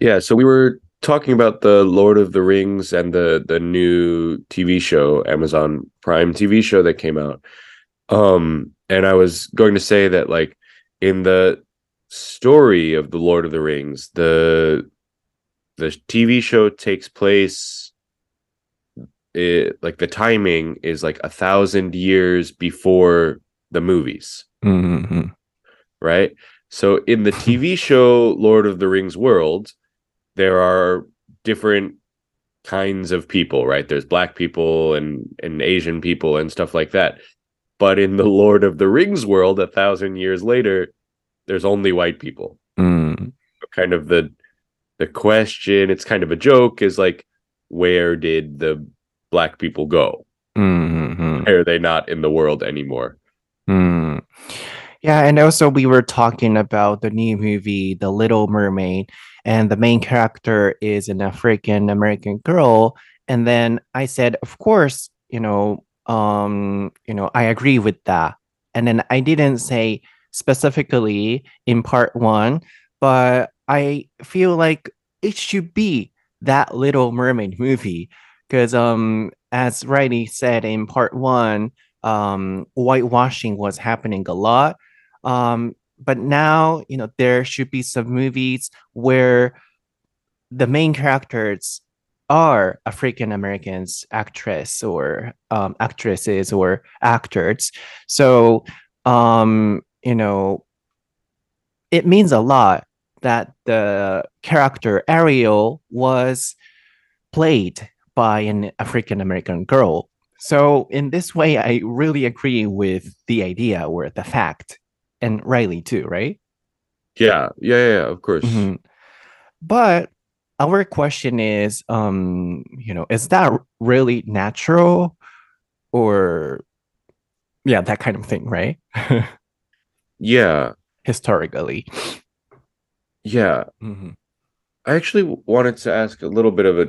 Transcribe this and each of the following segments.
Yeah, so we were talking about the Lord of the Rings and the the new TV show, Amazon Prime TV show that came out. Um, and I was going to say that like in the story of the Lord of the Rings, the the TV show takes place it like the timing is like a thousand years before the movies Mm-hmm. right so in the tv show lord of the rings world there are different kinds of people right there's black people and and asian people and stuff like that but in the lord of the rings world a thousand years later there's only white people Mm. kind of the the question it's kind of a joke is like where did the black people go Mm-hmm. are they not in the world anymore Mm. Yeah, and also we were talking about the new movie, The Little Mermaid, and the main character is an African American girl. And then I said, of course, you know, um, you know, I agree with that. And then I didn't say specifically in part one, but I feel like it should be that Little Mermaid movie. Because um, as Reilly said in part one, um, whitewashing was happening a lot. Um, but now, you know, there should be some movies where the main characters are African Americans, actress or um, actresses or actors. So, um, you know, it means a lot that the character Ariel was played by an African American girl. So in this way, I really agree with the idea or the fact, and Reilly too, right? yeah yeah yeah, yeah of course Mhm. But our question is, um, you know, is that really natural, or yeah, that kind of thing, right? yeah Historically. yeah Mhm. i actually wanted to ask a little bit of a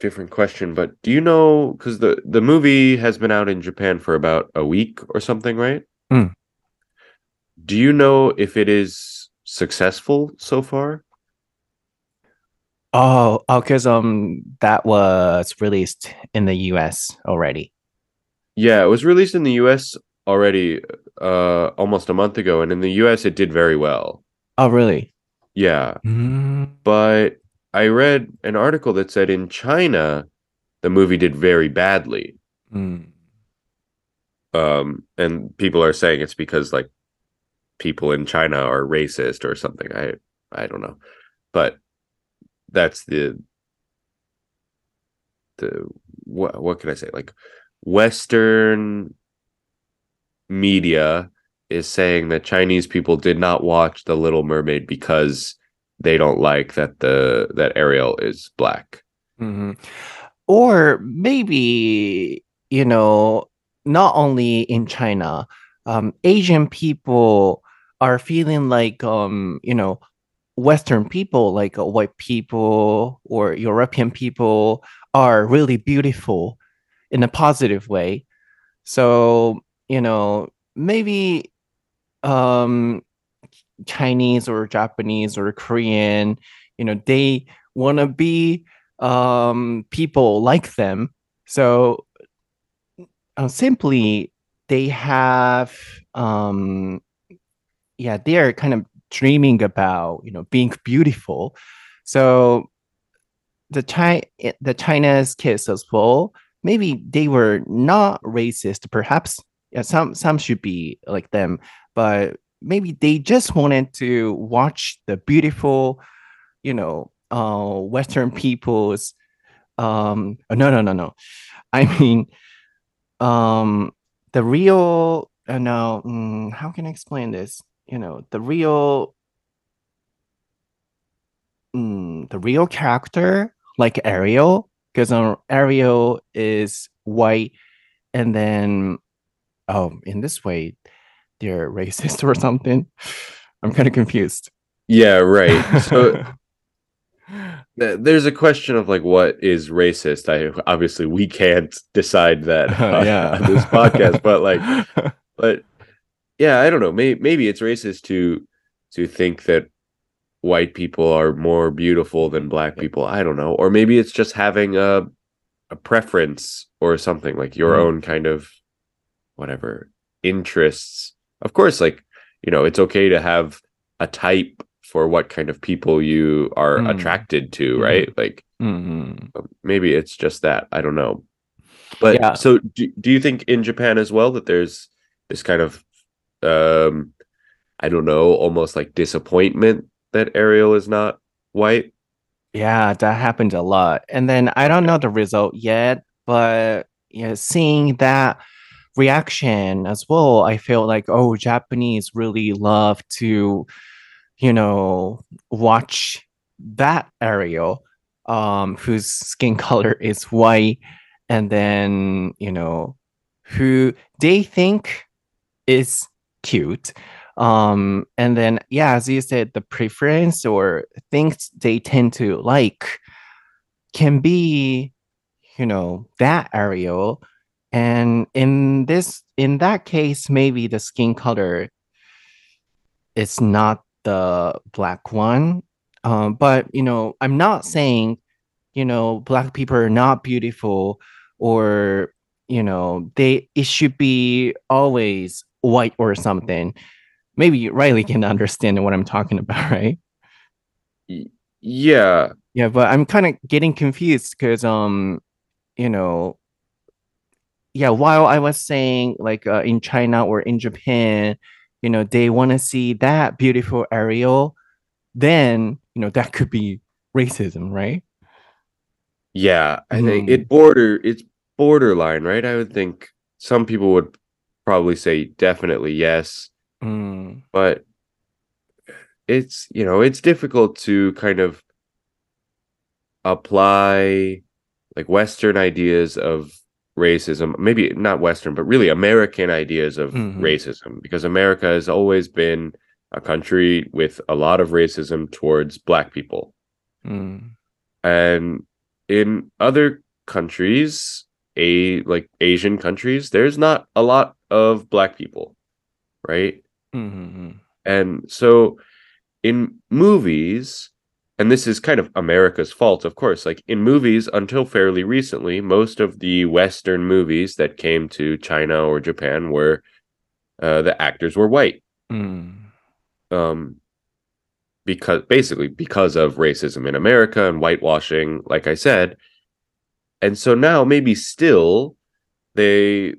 different question but do you know because the the movie has been out in japan for about a week or something right Mm. Do you know if it is successful so far Oh, oh, because um, that was released in the U.S. already. Yeah, it was released in the US already uh almost a month ago and in the US it did very well. Oh, really? Yeah, Mm. but I read an article that said in China the movie did very badly. Mm. Um and people are saying it's because like people in China are racist or something. I I don't know. But that's the the what what can I say? Like Western media is saying that Chinese people did not watch The Little Mermaid because they don't like that the that Ariel is black. Mhm. Or maybe, you know, not only in China, um, Asian people are feeling like, um, you know, Western people, like uh, white people or European people, are really beautiful in a positive way. So, you know, maybe um, Chinese or Japanese or Korean, you know, they want to be um, people like them. So uh, simply, they have, um, yeah, they are kind of dreaming about, you know, being beautiful. So the Chi- the China's kids as well, maybe they were not racist. Perhaps yeah, some some should be like them, but maybe they just wanted to watch the beautiful, you know, uh, Western people's. Um, oh, no, no, no, no. I mean, um, the real. Uh, no, mm, how can I explain this? You know, the real. Mm, the real character, like Ariel, because um, Ariel is white, and then, oh, in this way, they're racist or something. I'm kind of confused. Yeah, right. So there's a question of like what is racist. I obviously we can't decide that on, yeah, on this podcast, but like but yeah, I don't know. Maybe maybe it's racist to to think that white people are more beautiful than black people. I don't know. Or maybe it's just having a a preference or something like your mm-hmm. own kind of whatever interests. Of course, like, you know, it's okay to have a type for what kind of people you are mm-hmm. attracted to, mm-hmm. right? Mm-hmm. Like maybe it's just that. I don't know. But yeah. so do, do you think in Japan as well that there's this kind of um I don't know, almost like disappointment that Ariel is not white? Yeah, that happened a lot. And then I don't know the result yet, but yeah, seeing that reaction as well, I feel like, oh, Japanese really love to, you know, watch that Ariel, um, whose skin color is white, and then, you know, who they think is cute. Um, and then, yeah, as you said, the preference or things they tend to like can be, you know, that Ariel. And in this, in that case, maybe the skin color is not the black one. Um, but you know, I'm not saying, you know, black people are not beautiful or you know, they it should be always white or something. Maybe Reilly can understand what I'm talking about, right? Yeah. Yeah, but I'm kind of getting confused because um, you know, yeah, while I was saying like uh, in China or in Japan, you know, they want to see that beautiful Ariel, then you know that could be racism, right? Yeah. I think Hmm. it border it's borderline, right? I would think some people would probably say definitely yes, Mm, but it's you know, it's difficult to kind of apply like Western ideas of racism, maybe not Western, but really American ideas of Mhm. racism, because America has always been a country with a lot of racism towards Black people. mm, And in other countries, a like Asian countries, there's not a lot of Black people, right? mhm, And so in movies, and this is kind of America's fault, of course, like in movies until fairly recently, most of the Western movies that came to China or Japan were uh, the actors were white. mm, Um, because basically because of racism in America and whitewashing, like I said. And so now maybe still they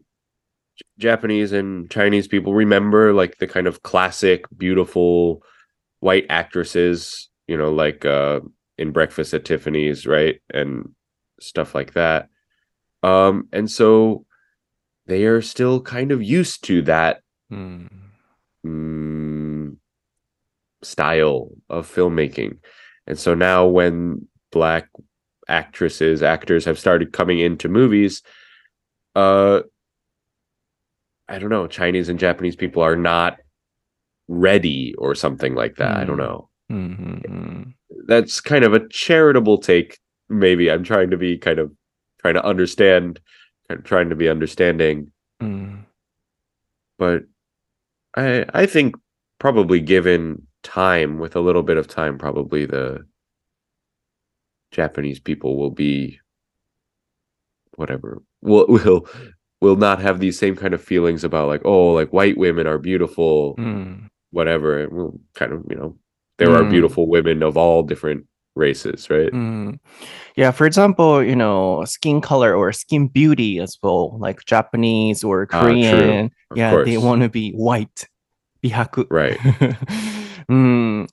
Japanese and Chinese people remember like the kind of classic beautiful white actresses, you know, like uh in Breakfast at Tiffany's, right? And stuff like that. Um and so they are still kind of used to that mm, mm, style of filmmaking. And so now when black actresses, actors have started coming into movies, uh I don't know, Chinese and Japanese people are not ready or something like that. I don't Mm. know. mhm, mhm. That's kind of a charitable take maybe. I'm trying to be kind of trying to understand kind of trying to be understanding, Mm, but I I think probably given time with a little bit of time probably the Japanese people will be whatever will will will not have these same kind of feelings about like oh like white women are beautiful mm. whatever we'll kind of you know there mm. are hmm. beautiful women of all different races right mm. yeah for example you know skin color or skin beauty as well like japanese or ah, korean uh, yeah course. they want to be white bihaku right hmm.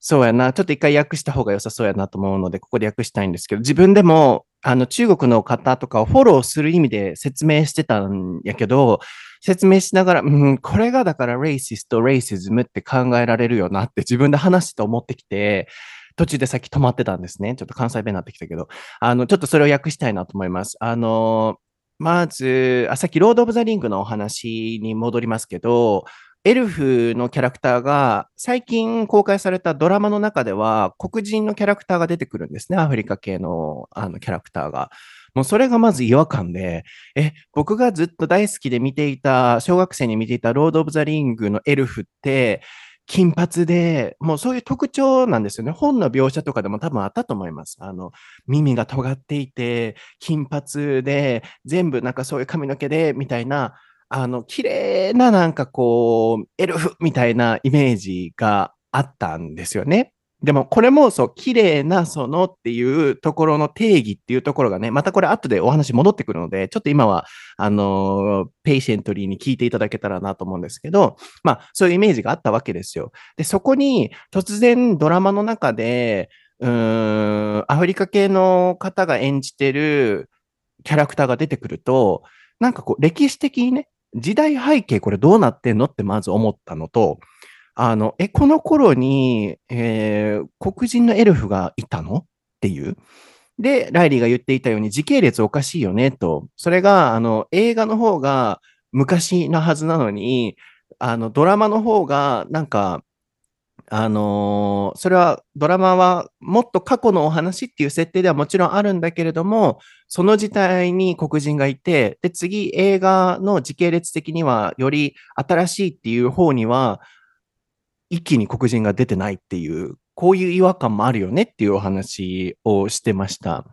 そうやな。ちょっと一回訳した方が良さそうやなと思うので、ここで訳したいんですけど、自分でも、あの、中国の方とかをフォローする意味で説明してたんやけど、説明しながら、うん、これがだからレイシスト、レイシズムって考えられるよなって自分で話して思ってきて、途中でさっき止まってたんですね。ちょっと関西弁になってきたけど、あの、ちょっとそれを訳したいなと思います。あの、まず、あさっきロード・オブ・ザ・リングのお話に戻りますけど、エルフのキャラクターが最近公開されたドラマの中では黒人のキャラクターが出てくるんですね。アフリカ系のあのキャラクターが。もうそれがまず違和感で、え、僕がずっと大好きで見ていた、小学生に見ていたロード・オブ・ザ・リングのエルフって、金髪で、もうそういう特徴なんですよね。本の描写とかでも多分あったと思います。あの、耳が尖っていて、金髪で、全部なんかそういう髪の毛で、みたいな、あの、綺麗ななんかこう、エルフみたいなイメージがあったんですよね。でもこれもそう、綺麗なそのっていうところの定義っていうところがね、またこれ後でお話戻ってくるので、ちょっと今は、あの、ペイシェントリーに聞いていただけたらなと思うんですけど、まあそういうイメージがあったわけですよ。で、そこに突然ドラマの中で、うーん、アフリカ系の方が演じてるキャラクターが出てくると、なんかこう歴史的にね、時代背景これどうなってんのってまず思ったのと、あの、え、この頃に、えー、黒人のエルフがいたの？っていう。で、ライリーが言っていたように時系列おかしいよねと。それが、あの、映画の方が昔のはずなのに、あの、ドラマの方が、なんか、あのー、それはドラマはもっと過去のお話っていう設定ではもちろんあるんだけれども、その時代に黒人がいて、で、次映画の時系列的にはより新しいっていう方には、一気に黒人が出てないっていう、こういう違和感もあるよねっていうお話をしてました。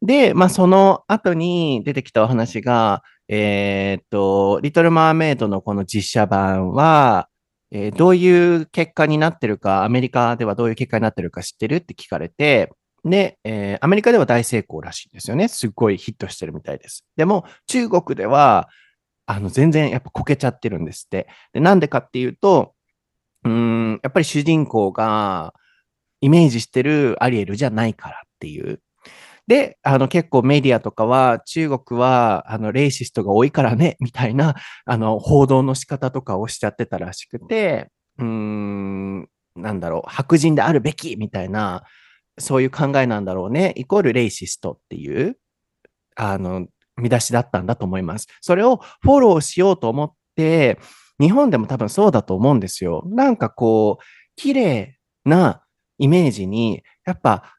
で、まあその後に出てきたお話が、えー、っと、リトル・マーメイドのこの実写版は、えー、どういう結果になってるか、アメリカではどういう結果になってるか知ってるって聞かれて、で、えー、アメリカでは大成功らしいんですよね。すっごいヒットしてるみたいです。でも、中国では、あの、全然やっぱこけちゃってるんですって。で、なんでかっていうと、うん、やっぱり主人公がイメージしてるアリエルじゃないからっていう。で、あの結構メディアとかは中国はあのレイシストが多いからね、みたいなあの報道の仕方とかをしちゃってたらしくて、うーん、なんだろう、白人であるべきみたいな、そういう考えなんだろうね、イコールレイシストっていう、あの、見出しだったんだと思います。それをフォローしようと思って、日本でも多分そうだと思うんですよ。なんかこう、綺麗なイメージに、やっぱ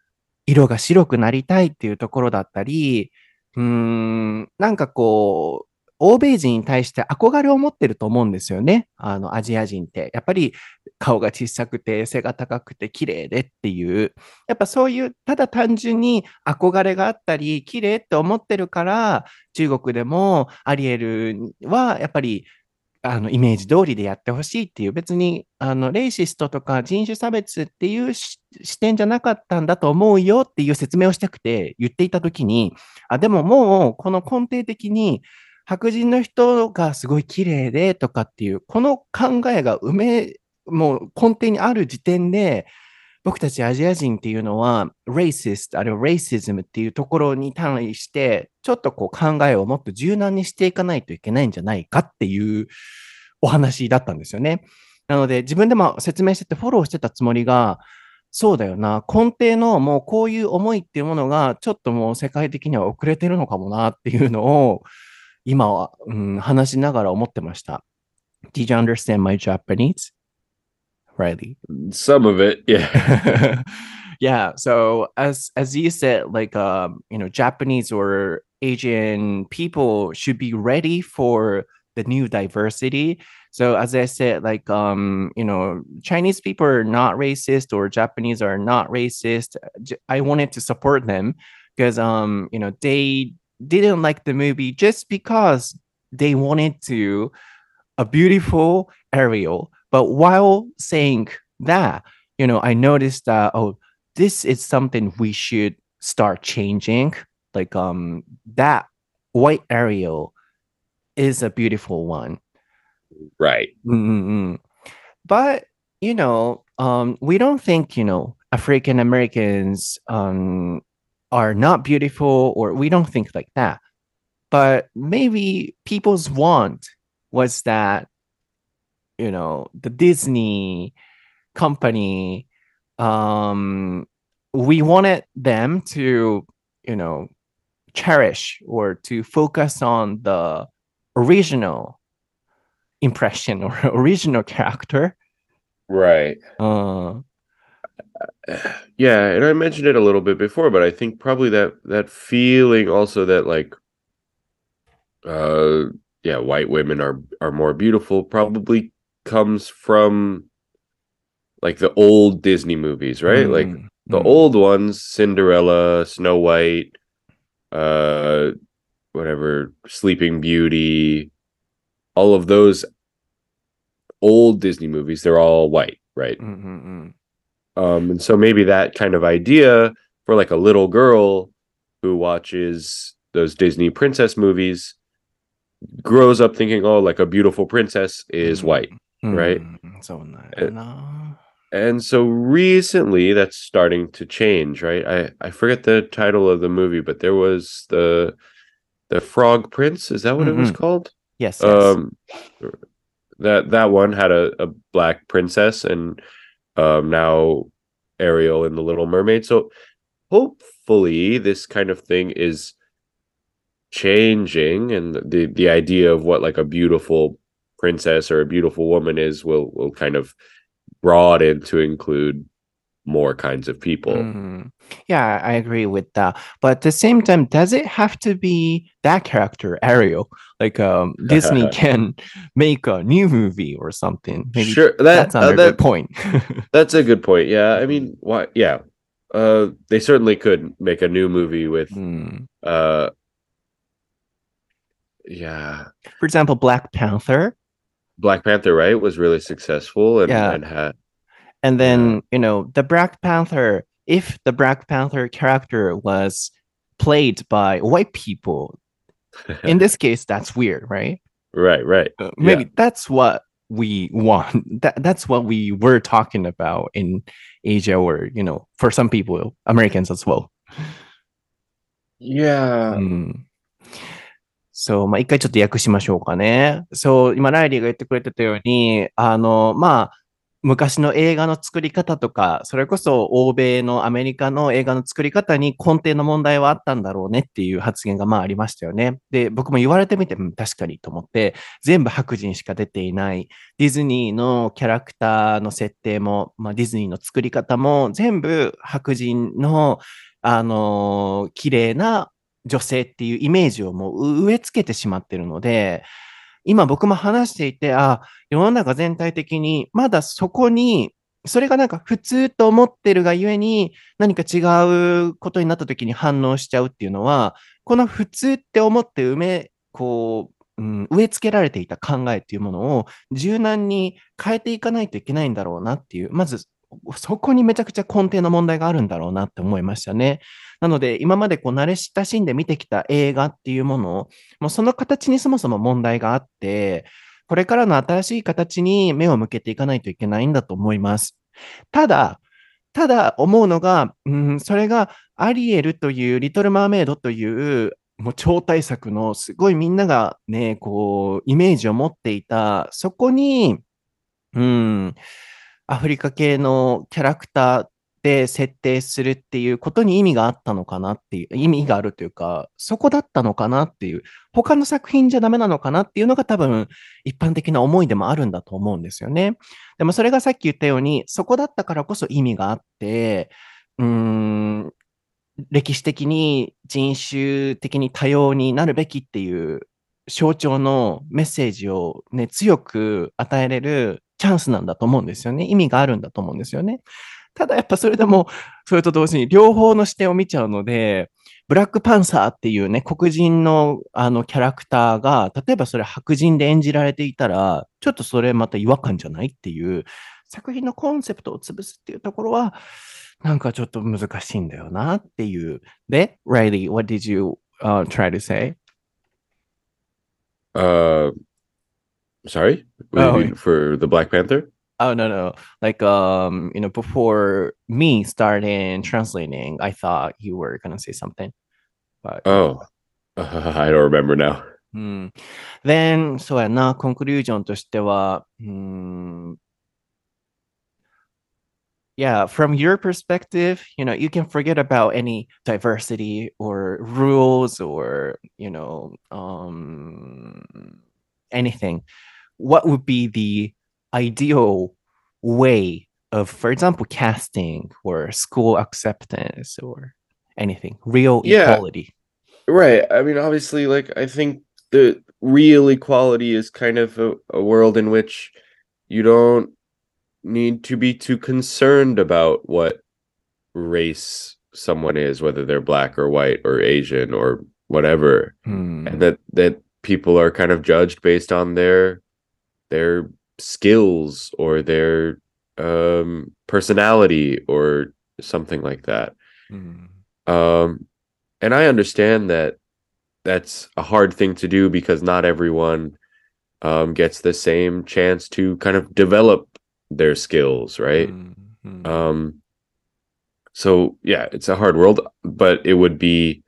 色が白くなりたいっていうところだったり、うーん、なんかこう、欧米人に対して憧れを持ってると思うんですよね。あの、アジア人って。やっぱり顔が小さくて、背が高くて、綺麗でっていう。やっぱそういう、ただ単純に憧れがあったり、綺麗って思ってるから、中国でもアリエルはやっぱりあの、イメージ通りでやってほしいっていう、別に、あの、レイシストとか人種差別っていう視点じゃなかったんだと思うよっていう説明をしたくて言っていたときに、あ、でももう、この根底的に、白人の人がすごい綺麗でとかっていう、この考えが埋め、もう根底にある時点で、僕たちアジア人っていうのは、racist、あるいは racism っていうところに対して、ちょっとこう考えをもっと柔軟にしていかないといけないんじゃないかっていうお話だったんですよね。なので、自分でも説明しててフォローしてたつもりが、そうだよな、根底のもうこういう思いっていうものが、ちょっともう世界的には遅れてるのかもなっていうのを、今は、うん、話しながら思ってました。Did you understand my Japanese? Reilly. Some of it, yeah. yeah. So as as you said, like um, you know, Japanese or Asian people should be ready for the new diversity. So as I said, like um, you know, Chinese people are not racist or Japanese are not racist. I wanted to support them because um, you know, they didn't like the movie just because they wanted to a beautiful Ariel but while saying that, you know, I noticed that, oh, this is something we should start changing. Like um that white Ariel is a beautiful one. Right. Mm-hmm. But you know, um, we don't think, you know, African Americans um are not beautiful or we don't think like that. But maybe people's want was that you know the disney company um we wanted them to you know cherish or to focus on the original impression or original character. Right. Uh. Yeah and i mentioned it a little bit before but i think probably that that feeling also that like uh yeah white women are are more beautiful probably comes from like the old Disney movies, right? Mm-hmm. Like the mm-hmm. old ones, Cinderella, Snow White, uh whatever, Sleeping Beauty, all of those old Disney movies, they're all white, right? Mm-hmm. Um and so maybe that kind of idea for like a little girl who watches those Disney princess movies grows up thinking, oh, like a beautiful princess is mm-hmm. white right? Mm, so no. And so recently that's starting to change, right? I, I forget the title of the movie, but there was the the Frog Prince, is that what mm-hmm. it was mm-hmm. called? Yes. Um yes. that that one had a, a black princess and um now Ariel and the Little Mermaid. So hopefully this kind of thing is changing and the the idea of what like a beautiful princess or a beautiful woman is will will kind of broaden to include more kinds of people. Mm. Yeah, I agree with that. But at the same time, does it have to be that character, Ariel? Like um, Disney can make a new movie or something. Maybe sure, that, that's uh, another that good point. that's a good point. Yeah, I mean, why? Yeah, uh, they certainly could make a new movie with Mm. uh, yeah, For example, Black Panther. Black Panther, right, was really successful and Yeah. and had And then, you know, the Black Panther, if the Black Panther character was played by white people, in this case, that's weird, right? right, right. Uh, maybe that's what we want. That that's what we were talking about in Asia, or you know, for some people, Americans as well. Yeah, うんそう、まあ、一回ちょっと訳しましょうかね。そう、今、ライリーが言ってくれてたように、あの、まあ、昔の映画の作り方とか、それこそ欧米のアメリカの映画の作り方に根底の問題はあったんだろうねっていう発言がまあありましたよね。で、僕も言われてみて、うん確かにと思って、全部白人しか出ていない。ディズニーのキャラクターの設定も、まあ、ディズニーの作り方も全部白人の、あのー綺麗な女性っていうイメージをもう植え付けてしまってるので、今僕も話していて、あ、世の中全体的にまだそこに、それがなんか普通と思ってるがゆえに何か違うことになった時に反応しちゃうっていうのは、この普通って思って埋め、こう、うん、植え付けられていた考えっていうものを柔軟に変えていかないといけないんだろうなっていう、まずそこにめちゃくちゃ根底の問題があるんだろうなって思いましたね。なので、今までこう慣れ親しんで見てきた映画っていうものを、もうその形にそもそも問題があって、これからの新しい形に目を向けていかないといけないんだと思います。ただ、ただ思うのが、うん、それがアリエルという、リトル・マーメイドという、もう超大作のすごいみんながね、こう、イメージを持っていた、そこに、うん、アフリカ系のキャラクターで設定するっていうことに意味があったのかなっていう、意味があるというか、そこだったのかなっていう、他の作品じゃダメなのかなっていうのが多分一般的な思いでもあるんだと思うんですよね。でもそれがさっき言ったように、そこだったからこそ意味があって、うーん、歴史的に人種的に多様になるべきっていう象徴のメッセージをね、強く与えれるチャンスなんだと思うんですよね。意味があるんだと思うんですよね。ただやっぱそれでも、それと同時に両方の視点を見ちゃうので、ブラックパンサーっていうね、黒人のあのキャラクターが、例えばそれ白人で演じられていたら、ちょっとそれまた違和感じゃないっていう、作品のコンセプトを潰すっていうところは、なんかちょっと難しいんだよなっていう。で、Riley, what did you、uh, try to say? Uh, sorry? Oh. for the Black Panther? Oh no no like um you know before me starting translating I thought you were gonna say something but Oh, I don't remember now. うん、then そうやなコンクリュージョンとしてはうーん yeah from your perspective you know you can forget about any diversity or rules or you know um anything what would be the ideal way of for example casting or school acceptance or anything real Yeah. equality Right. I mean, obviously, like I think the real equality is kind of a, a world in which you don't need to be too concerned about what race someone is, whether they're black or white or Asian or whatever, Hmm. and that that people are kind of judged based on their their skills or their um personality or something like that. Hmm. Um, and I understand that that's a hard thing to do because not everyone um, gets the same chance to kind of develop their skills, right? Hmm. Hmm. Um, so yeah, it's a hard world, but it would be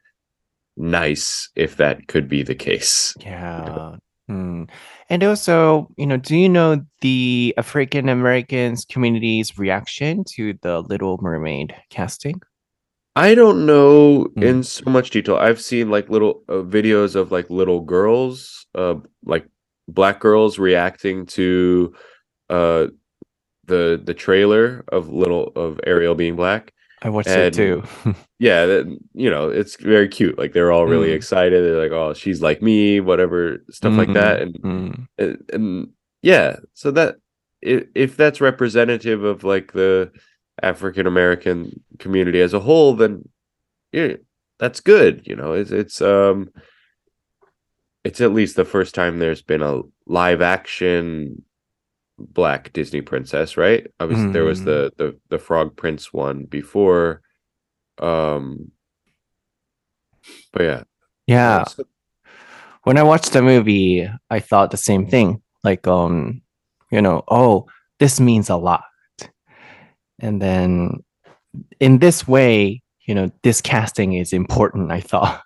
nice if that could be the case. Yeah. Hmm. And also, you know, do you know the African Americans community's reaction to the Little Mermaid casting? I don't know Mm. in so much detail. I've seen like little uh, videos of like little girls, uh, like black girls reacting to uh the the trailer of little of Ariel being black. I watched it too. Yeah, that, you know, it's very cute. Like they're all really Mm. excited. They're like, "Oh, she's like me," whatever stuff like that. And Hmm. and, and yeah, so that if, if that's representative of like the African American community as a whole, then yeah, that's good. You know, it's it's um, it's at least the first time there's been a live action black Disney princess, right? Obviously, there was the the the Frog Prince one before, um, but yeah, Yeah. so- When I watched the movie, I thought the same thing. Like, um, you know, oh, this means a lot. And then in this way, you know, this casting is important, I thought.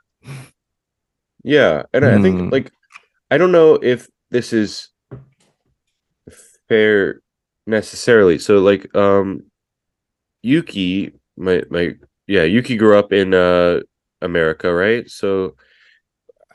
Yeah, and I Hmm. think like I don't know if this is fair necessarily. So like um Yuki, my my yeah, Yuki grew up in uh America, right? So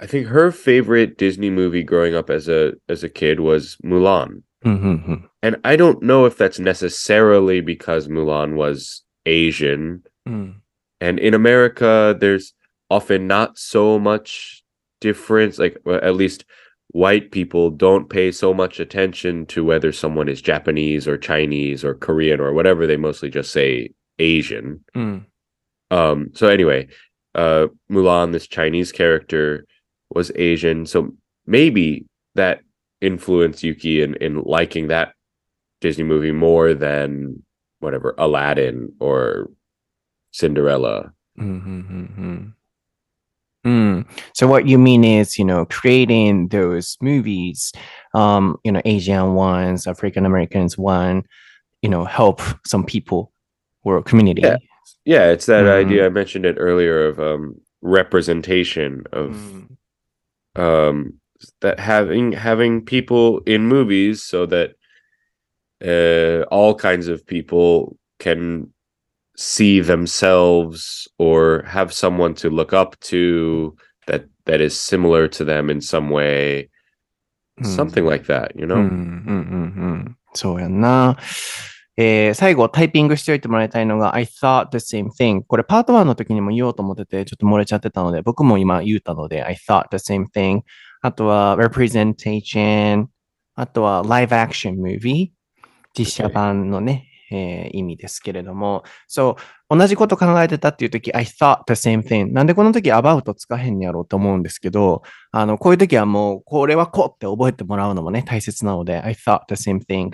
I think her favorite Disney movie growing up as a as a kid was Mulan. Mm-hmm. And I don't know if that's necessarily because Mulan was Asian Mm. and in America, there's often not so much difference. Like, at least white people don't pay so much attention to whether someone is Japanese or Chinese or Korean or whatever. They mostly just say Asian. Mm. Um, so anyway, uh, Mulan, this Chinese character, was Asian. So maybe that influenced Yuki in, in liking that Disney movie more than whatever Aladdin or Cinderella. Mm-hmm. Mm. So what you mean is, you know, creating those movies, um, you know, Asian ones, African Americans one, you know, help some people or community. Yeah. Yeah, it's that Mm. idea I mentioned it earlier of um representation of Mm. um that having having people in movies so that uh all kinds of people can see themselves or have someone to look up to that that is similar to them in some way Mm. something like that you うん know うんうんうん。そうやんな。えー最後タイピングしておいてもらいたいのが I thought the same thing. これパート1の時にも言おうと思っててちょっと漏れちゃってたので僕も今言ったので I thought the same thing. あとは representation. あとは live action movie. 実写版のね、 えー意味ですけれども。そう、同じこと考えてたっていう時 I thought the same thing. なんでこの時 about つかへんやろうと思うんですけど、あの、こういう時はもう、これはこうって覚えてもらうのもね、大切なので、I thought the same thing.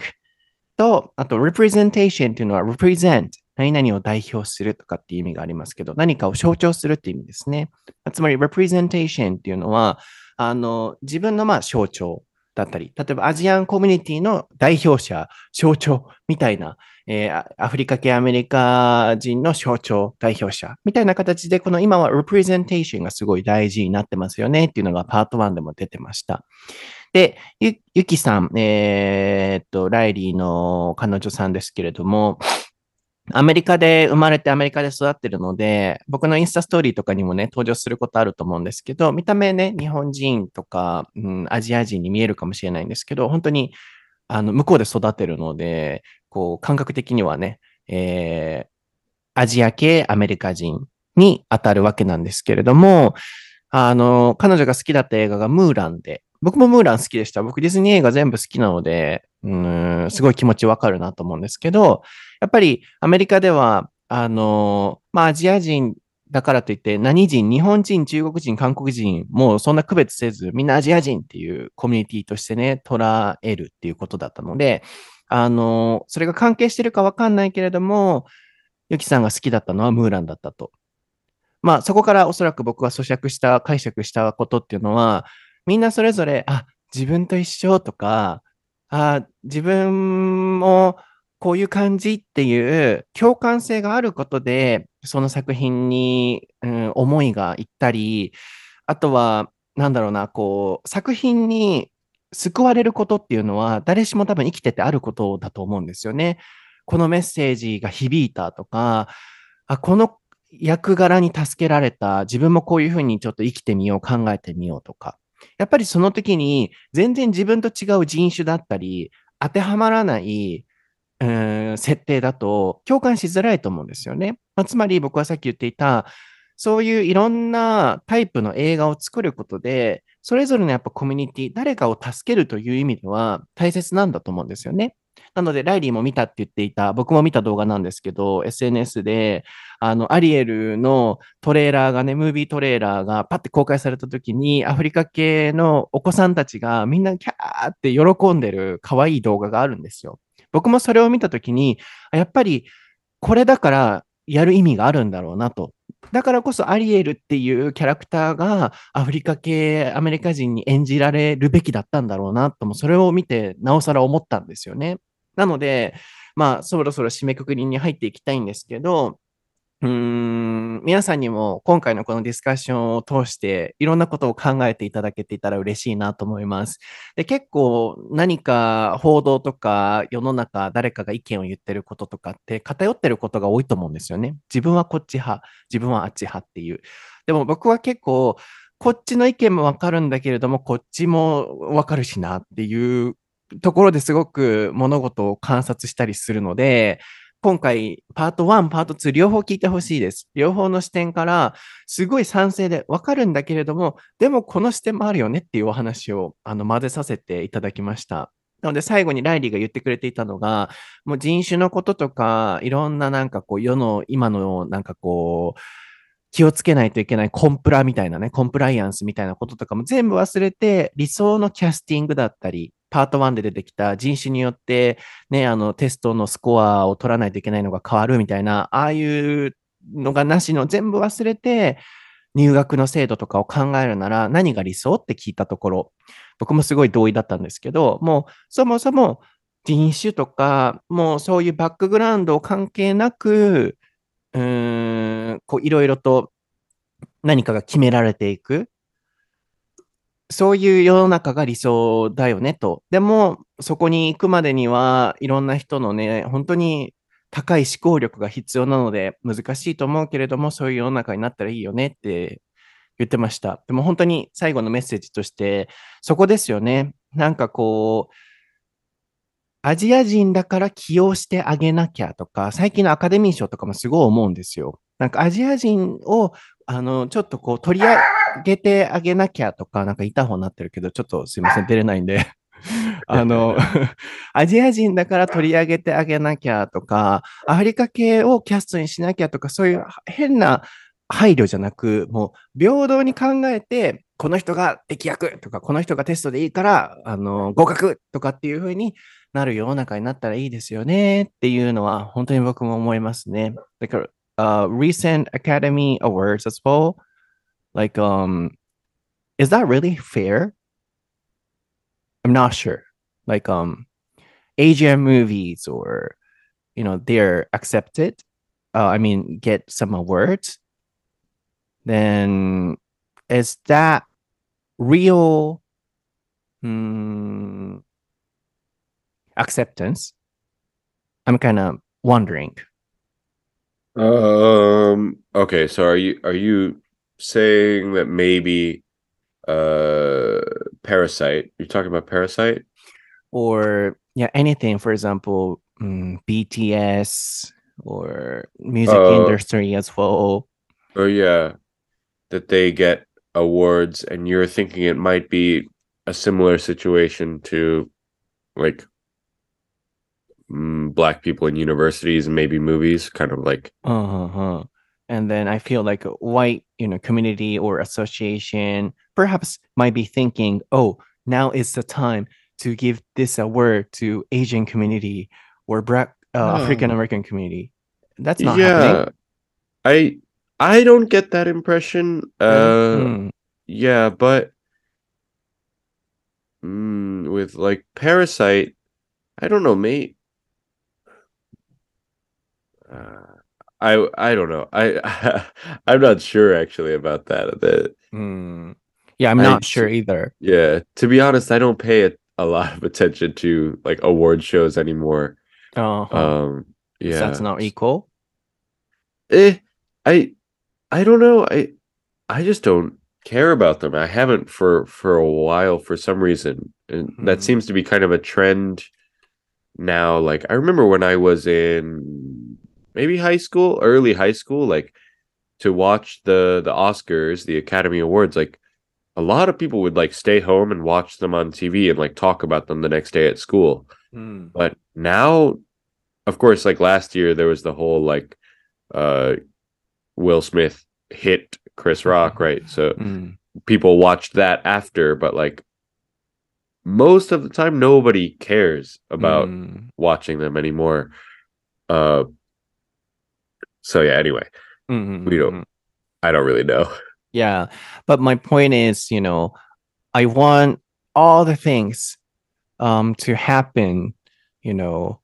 と、あと、representation っていうのは represent 何々を代表するとかっていう意味がありますけど、何かを象徴するっていう意味ですね。つまり representation っていうのは、あの、自分のまあ象徴だったり、例えばアジアンコミュニティの代表者、象徴みたいな、えーアフリカ系アメリカ人の象徴、代表者みたいな形で、この今は representation がすごい大事になってますよねっていうのがパート1でも出てました。で、ゆ、ゆきさん、えーっと、ライリーの彼女さんですけれども、アメリカで生まれてアメリカで育ってるので、僕のインスタストーリーとかにもね、登場することあると思うんですけど、見た目ね、日本人とか、うん、アジア人に見えるかもしれないんですけど、本当に、あの、向こうで育てるので、こう、感覚的にはね、えー、アジア系アメリカ人に当たるわけなんですけれども、あの、彼女が好きだった映画がムーランで、僕もムーラン好きでした。僕ディズニー映画全部好きなので、うん、すごい気持ちわかるなと思うんですけど、やっぱりアメリカでは、あの、まあ、アジア人だからといって、何人、日本人、中国人、韓国人、もうそんな区別せず、みんなアジア人っていうコミュニティとしてね、捉えるっていうことだったので、あの、それが関係してるかわかんないけれども、ユキさんが好きだったのはムーランだったと。まあ、そこからおそらく僕は咀嚼した、解釈したことっていうのは、みんなそれぞれ、あ、自分と一緒とか、あ、自分もこういう感じっていう共感性があることで、その作品に、うん、思いがいったり、あとは、なんだろうな、こう、作品に救われることっていうのは、誰しも多分生きててあることだと思うんですよね。このメッセージが響いたとか、あ、この役柄に助けられた、自分もこういうふうにちょっと生きてみよう、考えてみようとか。やっぱりその時に全然自分と違う人種だったり、当てはまらない、うん、設定だと共感しづらいと思うんですよね。まあ、つまり僕はさっき言っていた、そういういろんなタイプの映画を作ることで、それぞれのやっぱコミュニティ、誰かを助けるという意味では大切なんだと思うんですよね。なので、ライリーも見たって言っていた、僕も見た動画なんですけど、SNS で、あの、アリエルのトレーラーがね、ムービートレーラーがパッて公開された時に、アフリカ系のお子さんたちがみんなキャーって喜んでる可愛い動画があるんですよ。僕もそれを見た時に、やっぱりこれだからやる意味があるんだろうなと。だからこそアリエルっていうキャラクターがアフリカ系アメリカ人に演じられるべきだったんだろうなとも、それを見てなおさら思ったんですよね。なので、まあ、そろそろ締めくくりに入っていきたいんですけど、うん、皆さんにも今回のこのディスカッションを通していろんなことを考えていただけていたら嬉しいなと思います。で、結構何か報道とか世の中誰かが意見を言ってることとかって偏ってることが多いと思うんですよね。自分はこっち派、自分はあっち派っていう。でも僕は結構こっちの意見もわかるんだけれども、こっちもわかるしなっていうところですごく物事を観察したりするので、今回、パート1、パート2、両方聞いてほしいです。両方の視点から、すごい賛成でわかるんだけれども、でもこの視点もあるよねっていうお話をあの混ぜさせていただきました。なので最後にライリーが言ってくれていたのが、もう人種のこととか、いろんななんかこう世の今のなんかこう、気をつけないといけないコンプラみたいなね、コンプライアンスみたいなこととかも全部忘れて、理想のキャスティングだったり、パート1で出てきた人種によって、ね、あの、テストのスコアを取らないといけないのが変わるみたいな、ああいうのがなしの全部忘れて、入学の制度とかを考えるなら何が理想って聞いたところ、僕もすごい同意だったんですけど、もうそもそも人種とか、もうそういうバックグラウンドを関係なく、うーん、こういろいろと何かが決められていく。そういう世の中が理想だよねと。でも、そこに行くまでには、いろんな人のね、本当に高い思考力が必要なので、難しいと思うけれども、そういう世の中になったらいいよねって言ってました。でも本当に最後のメッセージとして、そこですよね。なんかこう、アジア人だから起用してあげなきゃとか、最近のアカデミー賞とかもすごい思うんですよ。なんかアジア人を、あの、ちょっとこう取り上げげてあげなきゃとか、なんかいた方になってるけど、ちょっとすいません、出れないんで。あの、アジア人だから取り上げてあげなきゃとか、アフリカ系をキャストにしなきゃとか、そういう変な配慮じゃなく、もう平等に考えて、この人が適役とか、この人がテストでいいから、あの、合格とかっていうふうになる世の中になったらいいですよねっていうのは、本当に僕も思いますね。だから、uh, recent Academy Awards as well. Like, um, is that really fair? I'm not sure. Like, um, Asian movies or, you know, they're accepted. Uh, I mean, get some awards. Then is that real hmm, acceptance? I'm kind of wondering. Um. Okay. So are you are you saying that maybe uh Parasite? You're talking about Parasite? or yeah, anything. For example, mm, BTS or music Oh. industry as well. Oh yeah, that they get awards, and you're thinking it might be a similar situation to like mm, black people in universities and maybe movies, kind of like Uh-huh. And then I feel like white, you know, community or association perhaps might be thinking, oh, now is the time to give this award to Asian community or black uh, African American community. That's not yeah. happening. I I don't get that impression. Uh, Mm, yeah, but mm, with like Parasite, I don't know, mate. Uh, I I don't know. I I'm not sure actually about that. The mm. Yeah, I'm I- not sure either. yeah, to be honest, I don't pay a, a lot of attention to like award shows anymore. Uh-huh. Um, So yeah, that's not equal. eh, I I don't know. I I just don't care about them. I haven't for for a while for some reason. And that Mhm. seems to be kind of a trend now. Like I remember when I was in maybe high school, early high school, like to watch the the Oscars, the Academy Awards, like a lot of people would like stay home and watch them on TV and like talk about them the next day at school. Mm. But now, of course, like last year, there was the whole like uh Will Smith hit Chris Rock, right? So Mm. people watched that after, but like most of the time, nobody cares about Mm. watching them anymore. Uh, so yeah. Anyway, Mm, We don't- mm. I don't really know. Yeah, but my point is, you know, I want all the things um to happen, you know,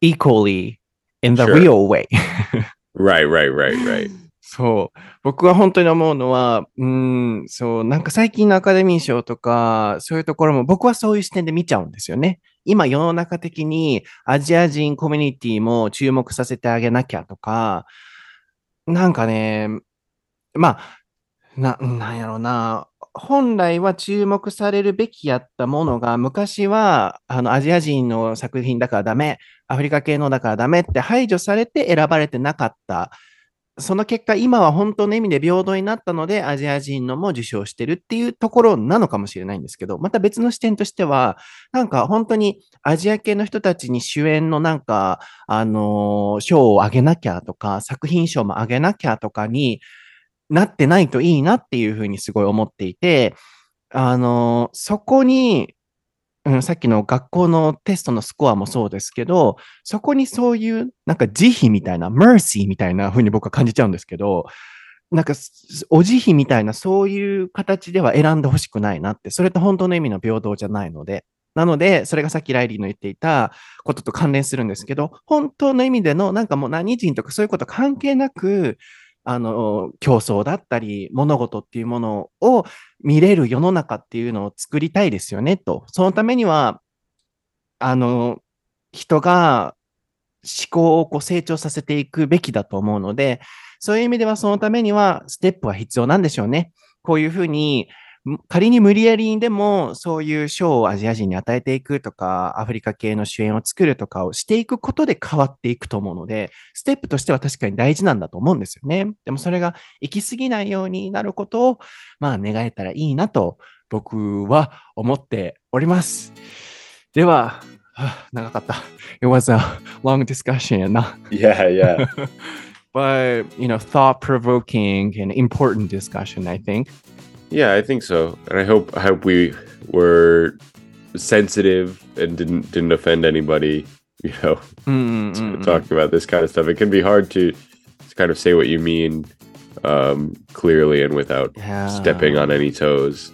equally in the Sure. real way. Right, right, right, right. そう。僕は本当に思うのは、うーん、そう、なんか最近のアカデミー賞とか、そういうところも僕はそういう視点で見ちゃうんですよね。今世の中的にアジア人コミュニティも注目させてあげなきゃとか、なんかね、まあ、な、なんやろうな。本来は注目されるべきやったものが、昔は、あの、アジア人の作品だからダメ、アフリカ系のだからダメって排除されて選ばれてなかった。その結果、今は本当の意味で平等になったので、アジア人のも受賞してるっていうところなのかもしれないんですけど、また別の視点としては、なんか本当にアジア系の人たちに主演のなんか、あのー賞をあげなきゃとか、作品賞もあげなきゃとかになってないといいなっていうふうにすごい思っていて、あのーそこに、うん、さっきの学校のテストのスコアもそうですけど、そこにそういう、なんか慈悲みたいな、mercy みたいな風に僕は感じちゃうんですけど、なんか、お慈悲みたいな、そういう形では選んでほしくないなって、それと本当の意味の平等じゃないので。なので、それがさっきライリーの言っていたことと関連するんですけど、本当の意味での、なんかもう何人とかそういうこと関係なく、あの、競争だったり、物事っていうものを見れる世の中っていうのを作りたいですよね、と。そのためには、あの、人が思考をこう成長させていくべきだと思うので、そういう意味ではそのためにはステップは必要なんでしょうね。こういうふうに、仮に無理やりにでもそういう賞をアジア人に与えていくとか、アフリカ系の主演を作るとかをしていくことで変わっていくと思うので、ステップとしては確かに大事なんだと思うんですよね。でもそれが行き過ぎないようになることを、まあ願えたらいいなと僕は思っております。では、はあ長かった。It was a long discussion やな。Yeah, yeah. but you know thought-provoking and important discussion i think Yeah, I think so. And I hope I hope we were sensitive and didn't didn't offend anybody, you know, うんうんうんうん talking about this kind of stuff. It can be hard to, to kind of say what you mean um clearly and without いやー stepping on any toes.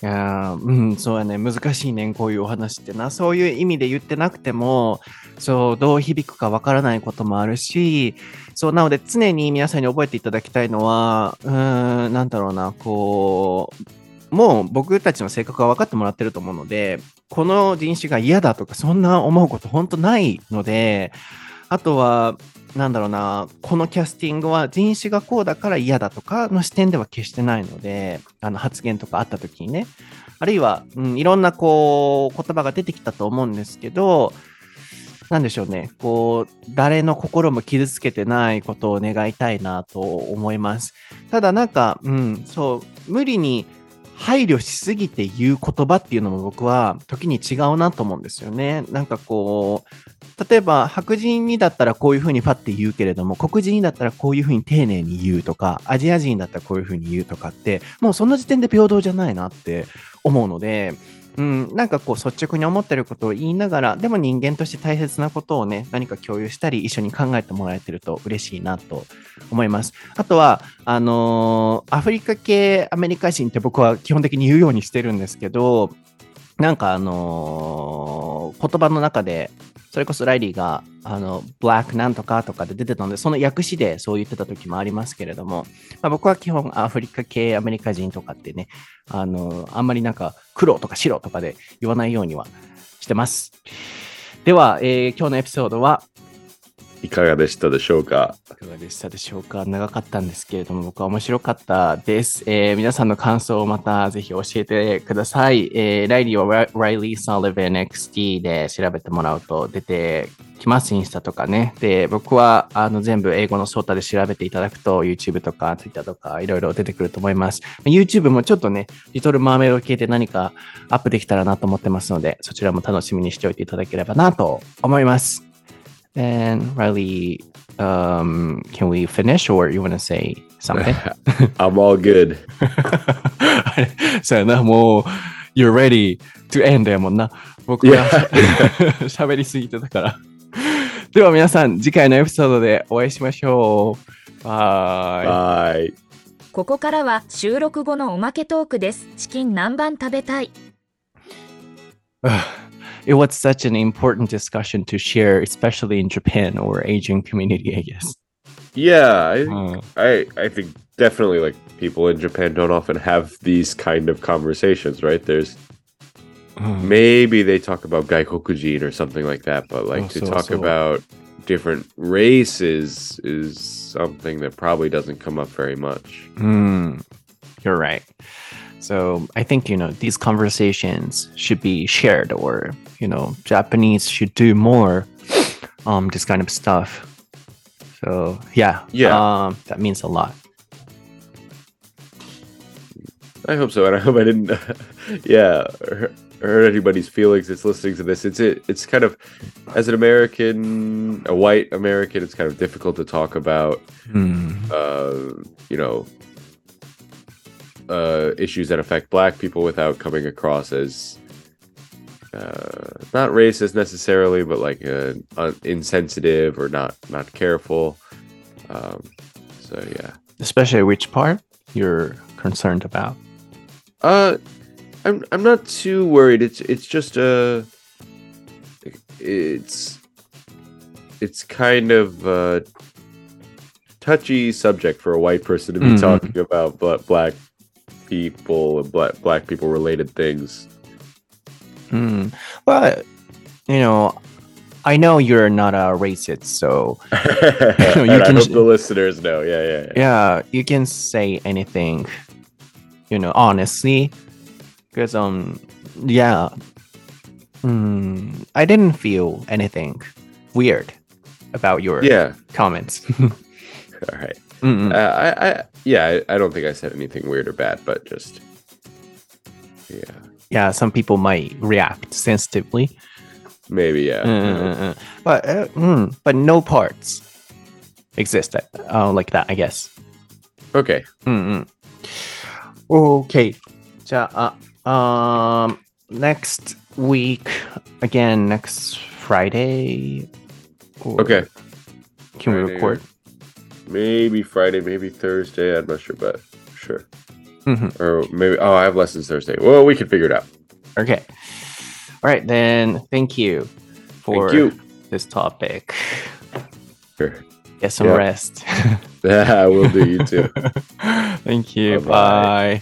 いやーうん、そうやね。難しいねん、こういうお話ってな。そういう意味で言ってなくても、そう、どう響くかわからないこともあるし、 そう、なので常に皆さんに覚えていただきたいのは、うーん、なんだろうな、こう、もう僕たちの性格が分かってもらってると思うので、この人種が嫌だとか、そんな思うこと本当ないので、あとは、なんだろうな、このキャスティングは人種がこうだから嫌だとかの視点では決してないので、あの発言とかあった時にね、あるいは、うん、いろんなこう言葉が出てきたと思うんですけど、なんでしょうね、こう、誰の心も傷つけてないことを願いたいなと思います。ただなんか、うん、そう、無理に配慮しすぎて言う言葉っていうのも僕は時に違うなと思うんですよね。なんかこう、例えば白人にだったらこういうふうにファって言うけれども、黒人にだったらこういうふうに丁寧に言うとか、アジア人だったらこういうふうに言うとかって、もうその時点で平等じゃないなって思うので、うん、なんかこう率直に思ってることを言いながら、でも人間として大切なことをね、何か共有したり、一緒に考えてもらえてると嬉しいなと思います。あとは、あのーアフリカ系アメリカ人って僕は基本的に言うようにしてるんですけど、なんかあのー言葉の中で、それこそライリーが、あの、ブラックなんとかとかで出てたので、その訳詞でそう言ってた時もありますけれども、まあ、僕は基本アフリカ系アメリカ人とかってね、あのあんまりなんか黒とか白とかで言わないようにはしてます。では、えー今日のエピソードはいかがでしたでしょうか？いかがでしたでしょうか？長かったんですけれども、僕は面白かったです。えー皆さんの感想をまたぜひ教えてください。えーライリーはラライリー・サリバン XT で調べてもらうと出てきます、インスタとかね。で、僕はあの全部英語のソータで調べていただくと YouTube とか Twitter とかいろいろ出てくると思います。YouTube もちょっとね、リトルマーメイド系で何かアップできたらなと思ってますので、そちらも楽しみにしておいていただければなと思います。And Riley, um, can we finish or you want to say something? I'm all good. あれそうやな、もう、you're ready to end やもんな。僕が Yeah. 喋りすぎてたから。では皆さん、次回のエピソードでお会いしましょう。バイ。Bye. ここからは収録後のおまけトークです。チキン南蛮食べたい。it was such an important discussion to share, especially in Japan or Asian community, I guess. Yeah, I, uh, I, I think definitely like people in Japan don't often have these kind of conversations, right? There's hmm. maybe they talk about gaikokujin or something like that, but like to talk about different races is something that probably doesn't come up very much. Mm, you're right. So I think you know these conversations should be shared, or you know, Japanese should do more um this kind of stuff. So yeah, Yeah. um, that means a lot. I hope so, and I hope I didn't, yeah, hurt, anybody's feelings that's listening to this. It's it. It's kind of, as an American, a white American, it's kind of difficult to talk about, Mm, uh, you know, uh, issues that affect Black people without coming across as uh, not racist necessarily, but like uh, un- insensitive or not not careful. Um, so yeah. especially which part you're concerned about. Uh, I'm I'm not too worried. It's it's just uh it's it's kind of a touchy subject for a white person to be Mhm. talking about, but black people black black people related things. Hmm. But you know, I know you're not a racist, so You I can hope the listeners know. Yeah, yeah, yeah. yeah, you can say anything, you know, honestly, because um, yeah, mm, I didn't feel anything weird about your Yeah. comments. All right. Uh, I, I, yeah, I, I don't think I said anything weird or bad, but just yeah. Yeah, some people might react sensitively. Maybe yeah. Mm-hmm. But uh, mm, but no parts exist that, uh, like that, I guess. Okay. Mm-hmm. Okay. So, uh, um, next week again, next Friday. okay. Can Friday. we record? Maybe Friday, maybe Thursday. I'm not sure, but sure. Mhm. Or maybe, oh, I have lessons Thursday. Well, we can figure it out. Okay. All right, then, thank you for Thank you. this topic. Sure. Get some Yeah. rest. Yeah, we'll do you too. thank you. Bye-bye. Bye.